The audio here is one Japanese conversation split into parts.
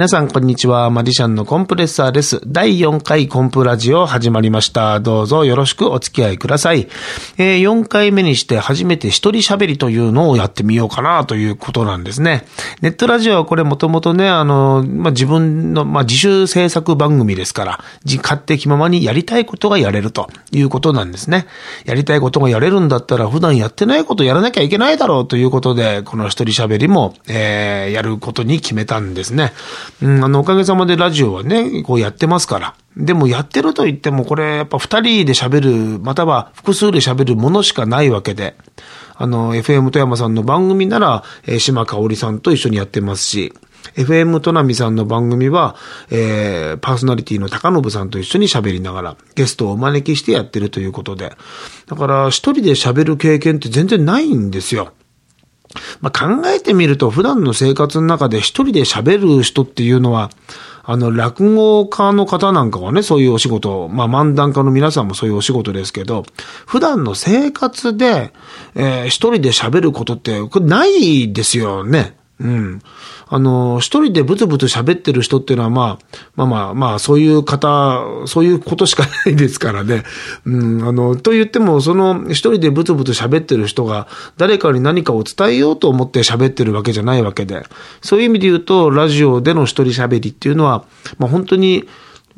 皆さん、こんにちは。マジシャンのコンプレッサーです。第4回コンプラジオ始まりました。どうぞよろしくお付き合いください。えー、4回目にして初めて一人喋りというのをやってみようかなということなんですね。ネットラジオはこれもともとね、あの、まあ、自分の、まあ、自主制作番組ですから、勝手気ままにやりたいことがやれるということなんですね。やりたいことがやれるんだったら普段やってないことやらなきゃいけないだろうということで、この一人喋りも、えー、やることに決めたんですね。うん、あの、おかげさまでラジオはね、こうやってますから。でもやってると言っても、これやっぱ二人で喋る、または複数で喋るものしかないわけで。あの、FM 富山さんの番組なら、えー、島香織さんと一緒にやってますし、FM となみさんの番組は、えー、パーソナリティの高信さんと一緒に喋りながら、ゲストをお招きしてやってるということで。だから、一人で喋る経験って全然ないんですよ。まあ、考えてみると、普段の生活の中で一人で喋る人っていうのは、あの、落語家の方なんかはね、そういうお仕事、まあ、漫談家の皆さんもそういうお仕事ですけど、普段の生活で、えー、一人で喋ることって、これないですよね。うん。あの、一人でブツブツ喋ってる人っていうのは、まあ、まあまあ、まあ、そういう方、そういうことしかないですからね。うん、あの、と言っても、その一人でブツブツ喋ってる人が、誰かに何かを伝えようと思って喋ってるわけじゃないわけで、そういう意味で言うと、ラジオでの一人喋りっていうのは、まあ本当に、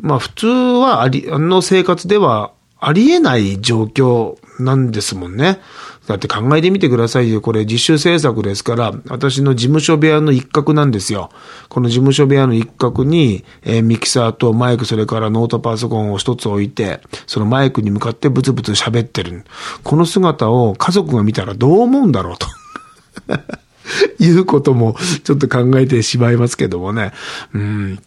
まあ普通はあり、あの生活ではありえない状況なんですもんね。だって考えてみてくださいよ。これ実習制作ですから、私の事務所部屋の一角なんですよ。この事務所部屋の一角に、えー、ミキサーとマイク、それからノートパソコンを一つ置いて、そのマイクに向かってブツブツ喋ってる。この姿を家族が見たらどう思うんだろうと。いうこともちょっと考えてしまいますけどもね。うん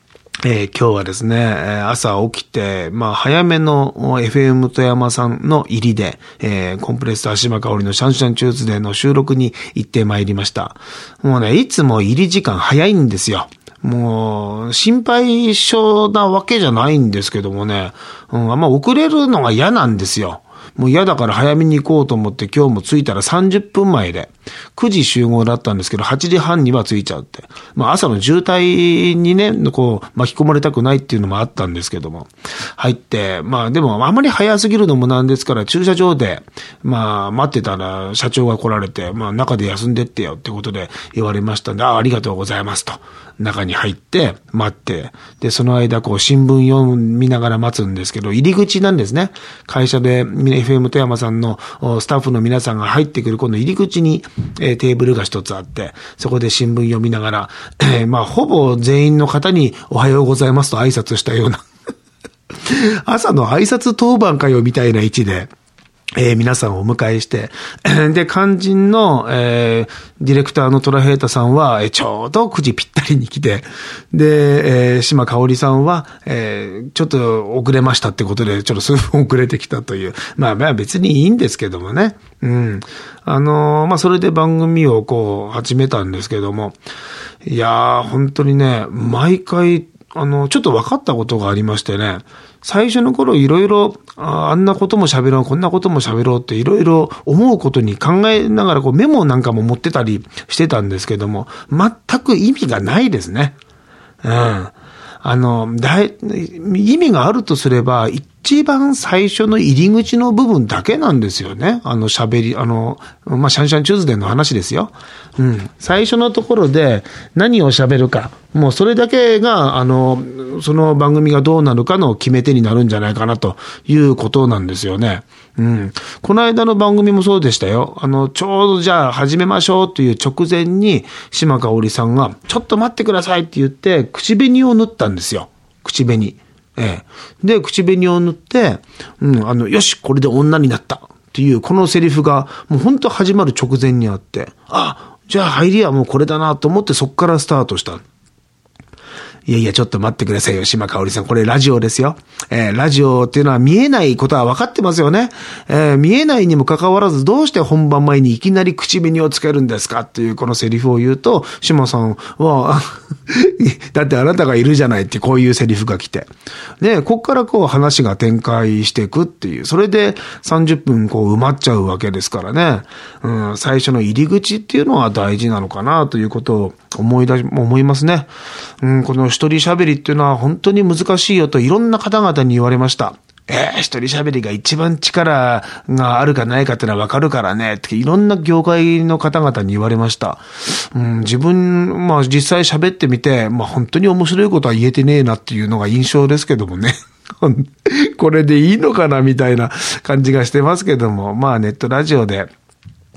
えー、今日はですね、朝起きて、まあ、早めの FM 富山さんの入りで、えー、コンプレッサー島香織のシャンシャンチューズデーの収録に行ってまいりました。もうね、いつも入り時間早いんですよ。もう、心配性なわけじゃないんですけどもね、うん、あんま遅れるのが嫌なんですよ。もう嫌だから早めに行こうと思って今日も着いたら30分前で、9時集合だったんですけど、8時半には着いちゃうって。まあ朝の渋滞にね、こう巻き込まれたくないっていうのもあったんですけども、入って、まあでもあまり早すぎるのもなんですから、駐車場で、まあ待ってたら社長が来られて、まあ中で休んでってよってことで言われましたんで、ああ、りがとうございますと。中に入って、待って、で、その間、こう、新聞読みながら待つんですけど、入り口なんですね。会社で、FM 富山さんのスタッフの皆さんが入ってくる、今度入り口に、えー、テーブルが一つあって、そこで新聞読みながら、えー、まあ、ほぼ全員の方におはようございますと挨拶したような 朝の挨拶当番かよみたいな位置で、えー、皆さんをお迎えして、で、肝心の、えー、ディレクターのトラヘイタさんは、えー、ちょうど9時ぴったりに来て、で、えー、島香織さんは、えー、ちょっと遅れましたってことで、ちょっと数分遅れてきたという。まあまあ別にいいんですけどもね。うん。あのー、まあそれで番組をこう始めたんですけども、いやー、本当にね、毎回、あの、ちょっと分かったことがありましてね、最初の頃いろいろ、あんなことも喋ろう、こんなことも喋ろうっていろいろ思うことに考えながらこうメモなんかも持ってたりしてたんですけども、全く意味がないですね。うん。あの、だい、意味があるとすれば、一一番最初の入り口の部分だけなんですよね。あの喋り、あの、まあ、シャンシャンチューズデーの話ですよ。うん。最初のところで何を喋るか。もうそれだけが、あの、その番組がどうなるかの決め手になるんじゃないかなということなんですよね。うん。この間の番組もそうでしたよ。あの、ちょうどじゃあ始めましょうという直前に、島香織さんが、ちょっと待ってくださいって言って、口紅を塗ったんですよ。口紅。ええ。で、口紅を塗って、うん、あの、よし、これで女になったっていう、このセリフが、もう本当始まる直前にあって、あ、じゃあ入りはもうこれだなと思ってそっからスタートした。いやいや、ちょっと待ってくださいよ、島香織さん。これラジオですよ。えー、ラジオっていうのは見えないことは分かってますよね。えー、見えないにもかかわらず、どうして本番前にいきなり口紅をつけるんですかっていうこのセリフを言うと、島さんは、だってあなたがいるじゃないってこういうセリフが来て。で、こっからこう話が展開していくっていう。それで30分こう埋まっちゃうわけですからね。うん、最初の入り口っていうのは大事なのかなということを思い出し、思いますね。うん、この一人喋りっていうのは本当に難しいよといろんな方々に言われました。えー、一人喋りが一番力があるかないかってのはわかるからね、っていろんな業界の方々に言われました。うん、自分、まあ実際喋ってみて、まあ本当に面白いことは言えてねえなっていうのが印象ですけどもね。これでいいのかなみたいな感じがしてますけども、まあネットラジオで、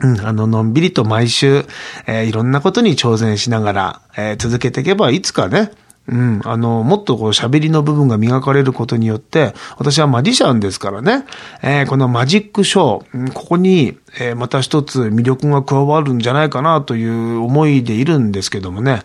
うん、あの、のんびりと毎週、えー、いろんなことに挑戦しながら、えー、続けていけば、いつかね、うん。あの、もっとこう喋りの部分が磨かれることによって、私はマジシャンですからね、えーこのマジックショー、ここに、えーまた一つ魅力が加わるんじゃないかなという思いでいるんですけどもね、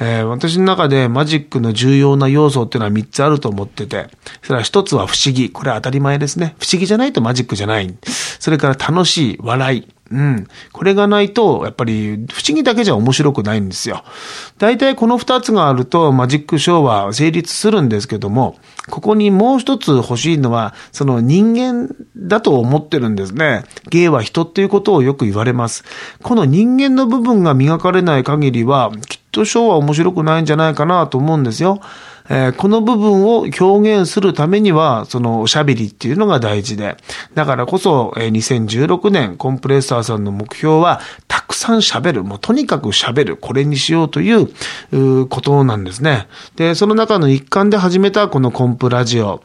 えー私の中でマジックの重要な要素っていうのは3つあると思ってて、それは一つは不思議。これは当たり前ですね。不思議じゃないとマジックじゃない。それから楽しい、笑い。うん。これがないと、やっぱり不思議だけじゃ面白くないんですよ。大体この二つがあるとマジックショーは成立するんですけども、ここにもう一つ欲しいのは、その人間だと思ってるんですね。芸は人っていうことをよく言われます。この人間の部分が磨かれない限りは、きっとショーは面白くないんじゃないかなと思うんですよ。えーこの部分を表現するためには、そのおしゃべりっていうのが大事で、だからこそ、えー2016年コンプレッサーさんの目標は、たくさん喋る、もうとにかく喋る、これにしようといううことなんですね。で、その中の一環で始めたこのコンプラジオ。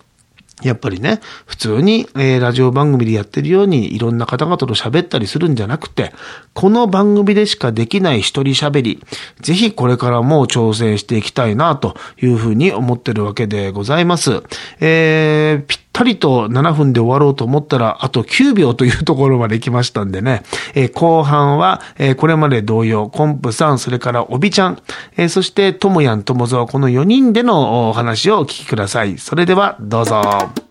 やっぱりね、普通に、えーラジオ番組でやってるようにいろんな方々と喋ったりするんじゃなくて、この番組でしかできない一人喋り、ぜひこれからも挑戦していきたいなというふうに思ってるわけでございます。えー、ぴったりと7分で終わろうと思ったら、あと9秒というところまで来ましたんでね、えー後半は、えーこれまで同様、コンプさん、それからおびちゃん、えーそしてともやんともぞ、この4人でのお話をお聞きください。それでは、どうぞ。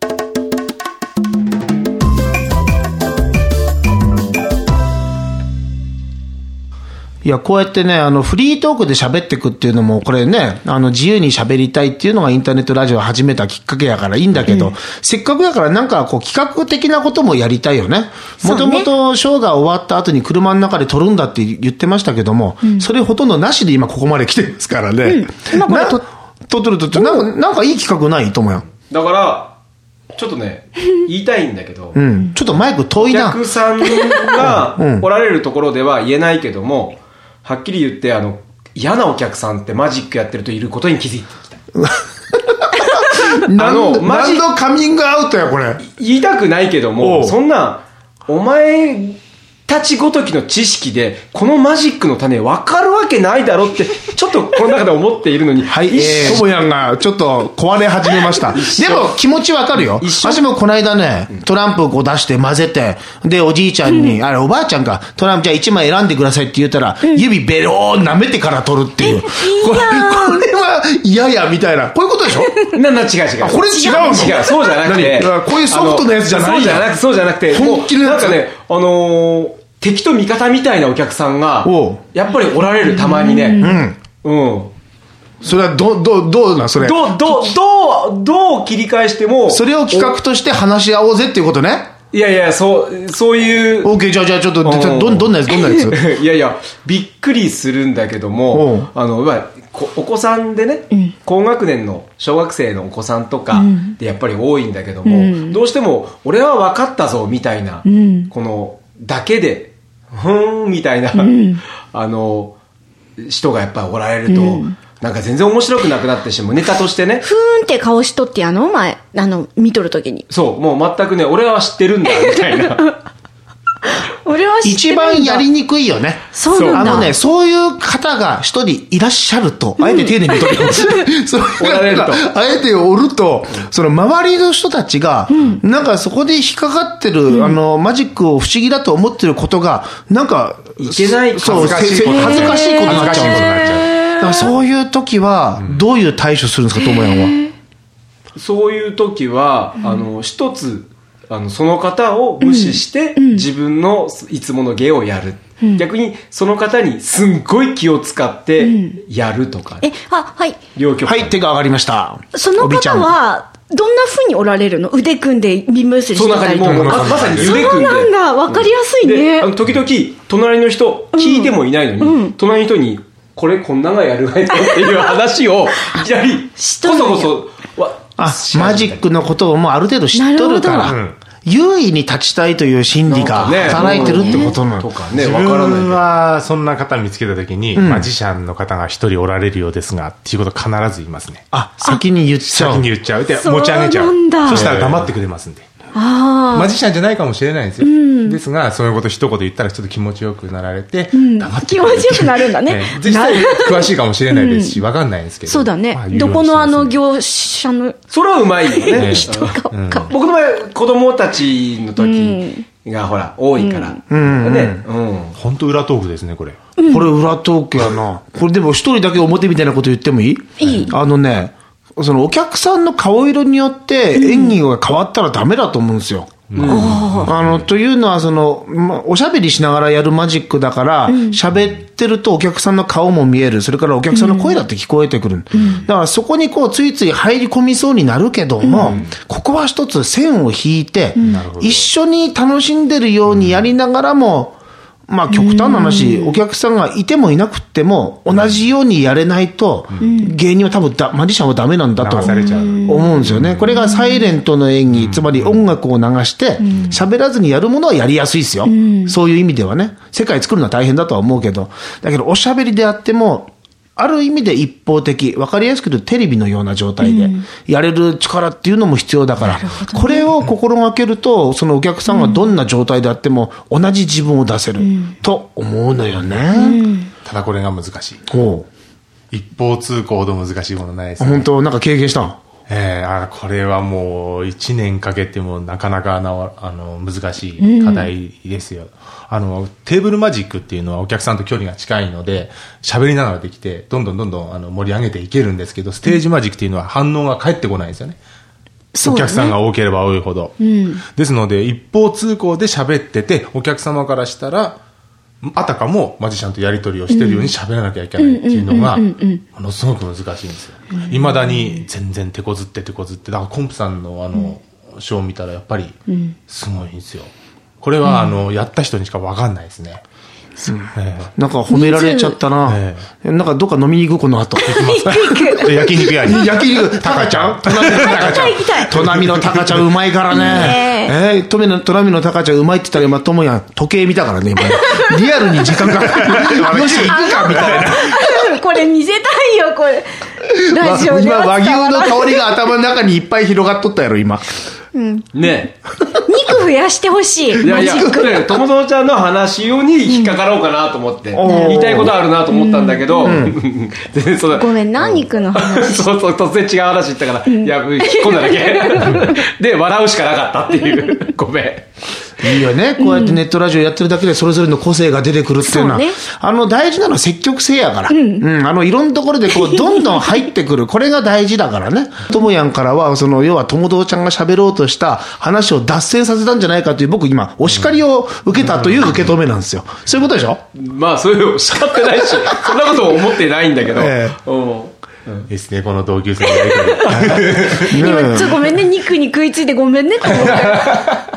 いや、こうやってね、あの、フリートークで喋ってくっていうのも、これね、あの、自由に喋りたいっていうのがインターネットラジオを始めたきっかけやからいいんだけど、せっかくやからなんかこう企画的なこともやりたいよね。もともとショーが終わった後に車の中で撮るんだって言ってましたけども、それほとんどなしで今ここまで来てますからね。今これ撮ってる撮ってる。なんか、なんかいい企画ないと思うよ。だから、ちょっとね、言いたいんだけど、うん。ちょっとマイク遠おいな。客さんがおられるところでは言えないけども、はっきり言って、あの、嫌なお客さんってマジックやってるといることに気づいてきた。あのマジ何のカミングアウトや、これ。言いたくないけどおも、うそんな、お前たちごときの知識で、このマジックの種分かるわけないだろって、ちょっとこの中で思っているのに、はい、一えー、緒。ともやんがちょっと壊れ始めました。でも気持ちわかるよ。私もこの間ね、トランプをこう出して混ぜて、で、おじいちゃんに、あれおばあちゃんか、トランプじゃあ1枚選んでくださいって言ったら、指ベローン舐めてから取るっていう。これ、これは嫌や、みたいな。こういうことでしょ？な、な、違う違う。あこれ違うの？違う、そうじゃなくて。何？こういうソフトなやつじゃないそうじゃなくて、そうじゃなくて、本気のやつ。なんかね、あのー敵と味方みたいなお客さんがやっぱりおられる、たまにね。うん。うん。それはど、ど、どうなんそれ。どう、どう、どう、どう切り返しても、それを企画として話し合おうぜっていうことね？いやいや、そう、そういう、オーケー、じゃあ、じゃあ、ちょっと、どん、どんなやつ、どんなやつ？いやいや、びっくりするんだけども、あの、まあ、こお子さんでね、高学年の小学生のお子さんとかでやっぱり多いんだけども、どうしても、俺は分かったぞ、みたいな、この、だけで、ふーん、みたいな、あの、人がやっぱりおられると、なんか全然面白くなくなってしまう。ネタとしてね。ふーんって顔しとってやの？お前、あの、見とるときに。そう、もう全くね、俺は知ってるんだ、みたいな。俺は一番やりにくいよね。そうなんだ。あのね、そういう方が一人いらっしゃると、あえて丁寧に取ります。そう。いうあえておると、その周りの人たちが、なんかそこで引っかかってる、あの、マジックを不思議だと思ってることが、なんか、いけないそう、恥ずかしい。せこと恥ずかしいことになっちゃうんだからそういう時は、どういう対処するんですか、ともやんは。そういう時は、あの、一つ、あの、その方を無視して、自分のいつもの芸をやる。逆に、その方にすんごい気を使って、やるとか、え、あ、はい。両極端はい、手が上がりました。そのおびちゃん方は、どんな風におられるの？腕組んで耳結りそしてたの中にもう、りとか。ままさにそう腕組んで。なんだ。わかりやすいで、ねあ。の、時々、隣の人、聞いてもいないのに、隣の人にこれこんながやるがいのっていう話を、いきなり、こそこそ、わあ、マジックのことをもうある程度知っとるかなら、る優位に立ちたいという心理が働いてるってことなの。ね、自わからないけ分ど。はそんな方見つけたときに、マジシャンの方が一人おられるようですが、っていうこと必ず言いますね。あ、先に言っちゃう。先に言っちゃう。で、持ち上げちゃうなんだ。そしたら黙ってくれますんで。あマジシャンじゃないかもしれないんですよ。ですが、そういうこと一言言ったらちょっと気持ちよくなられて、黙あ。って気持ちよくなるんだね。ええ実際詳しいかもしれないですし、わかんないんですけど。そうだねまあ。どこのあの業者のそれはうまいよね。人がか僕の場合、子供たちの時がほら、多いから。ね。うん。本当裏トークですね、これ。これ裏トークやな。これでも一人だけ表みたいなこと言ってもいい？いいあのね、そのお客さんの顔色によって演技が変わったらダメだと思うんですよ。あの、というのは、その、ま、おしゃべりしながらやるマジックだから、喋、ってるとお客さんの顔も見える。それからお客さんの声だって聞こえてくる。だからそこにこう、ついつい入り込みそうになるけども、ここは一つ線を引いて、一緒に楽しんでるようにやりながらも、まあ極端な話、お客さんがいてもいなくっても、同じようにやれないと、芸人は多分だ、マジシャンはダメなんだと思うんですよね。これがサイレントの演技、つまり音楽を流して、喋らずにやるものはやりやすいですよ。そういう意味ではね。世界作るのは大変だとは思うけど、だけどおしゃべりであっても、ある意味で一方的、わかりやすく言うとテレビのような状態で、やれる力っていうのも必要だから、これを心がけると、そのお客さんがどんな状態であっても、同じ自分を出せる、と思うのよね。ただこれが難しい。ほ一方通行ほど難しいものないですう。ね。本当なんか経験したん？ええあこれはもう1年かけてもなかなかなわあの難しい課題ですよ、あの。テーブルマジックっていうのはお客さんと距離が近いので、喋りながらできて、どんどんどんどんあの盛り上げていけるんですけど、ステージマジックっていうのは反応が返ってこないんですよね。お客さんが多ければ多いほど。ですので、一方通行で喋ってて、お客様からしたら、あたかもマジシャンとやり取りをしてるように喋らなきゃいけないっていうのが、ものすごく難しいんですよ。いまだに全然手こずって手こずって、だからコンプさんのあの、ショーを見たらやっぱり、すごいんですよ。これは、あの、やった人にしかわかんないですね。ええなんか褒められちゃったな。えなんかどっか飲みに行くこの後。で焼肉屋に。焼肉、タカちゃん？隣のタカちゃん行きたい行きたい隣のタカちゃんうまいからね。ねえー、隣の隣のタカちゃんうまいって言ったら今、ともや時計見たからね、今。リアルに時間かかる。よし、行くか、みたいな。これ見せたいよ、これ。ラジオで今、は和牛の香りが頭の中にいっぱい広がっとったやろ、今。ね。肉増やしてほしい。いやいや、ック。ねともともちゃんの話をに引っかかろうかなと思って、ん言いたいことあるなと思ったんだけど、全然そ。ごめんな、肉の話？そうそう、突然違う話言ったから、いや、引っ込んだだけ。で、笑うしかなかったっていう。ごめん。いいよね。こうやってネットラジオやってるだけでそれぞれの個性が出てくるっていうのは。ねあの、大事なのは積極性やから。うん。あの、いろんなところでこう、どんどん入ってくる。これが大事だからね。ともやんからは、その、要は、ともどうちゃんが喋ろうとした話を脱線させたんじゃないかという、僕今、お叱りを受けたという受け止めなんですよ。そういうことでしょ？まあ、そういうの叱ってないし、そんなことも思ってないんだけど。えうんですね、この同級生のやりとり。今、ちょっとごめんね、肉に食いついてごめんね、と思って。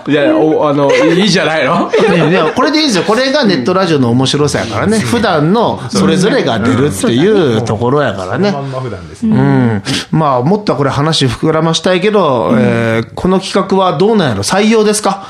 いや、おあの、いいじゃないの？これでいいですよ。これがネットラジオの面白さやからね。普段のそれぞれが出るっていうところやからね。まんま普段ですね。うん。まあ、もっとこれ話膨らましたいけど、えーこの企画はどうなんやろ？採用ですか？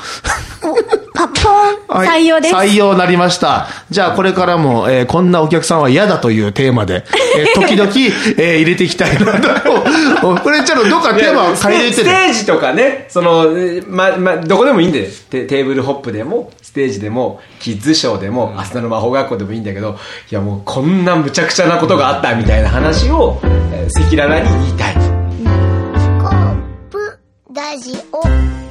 はい採用です。採用なりました。じゃあこれからも、えーこんなお客さんは嫌だというテーマで、えー 時々、えー入れていきたいなと。お これちょっとどっかテーマを変えていってステね。ージとかね、その、えーま、ま、どこでもいいんで、テテーブルホップでも、ステージでも、キッズショーでも、明日の魔法学校でもいいんだけど、いやもうこんな無茶苦茶なことがあったみたいな話を、えー赤裸々に言いたい。コップラジオ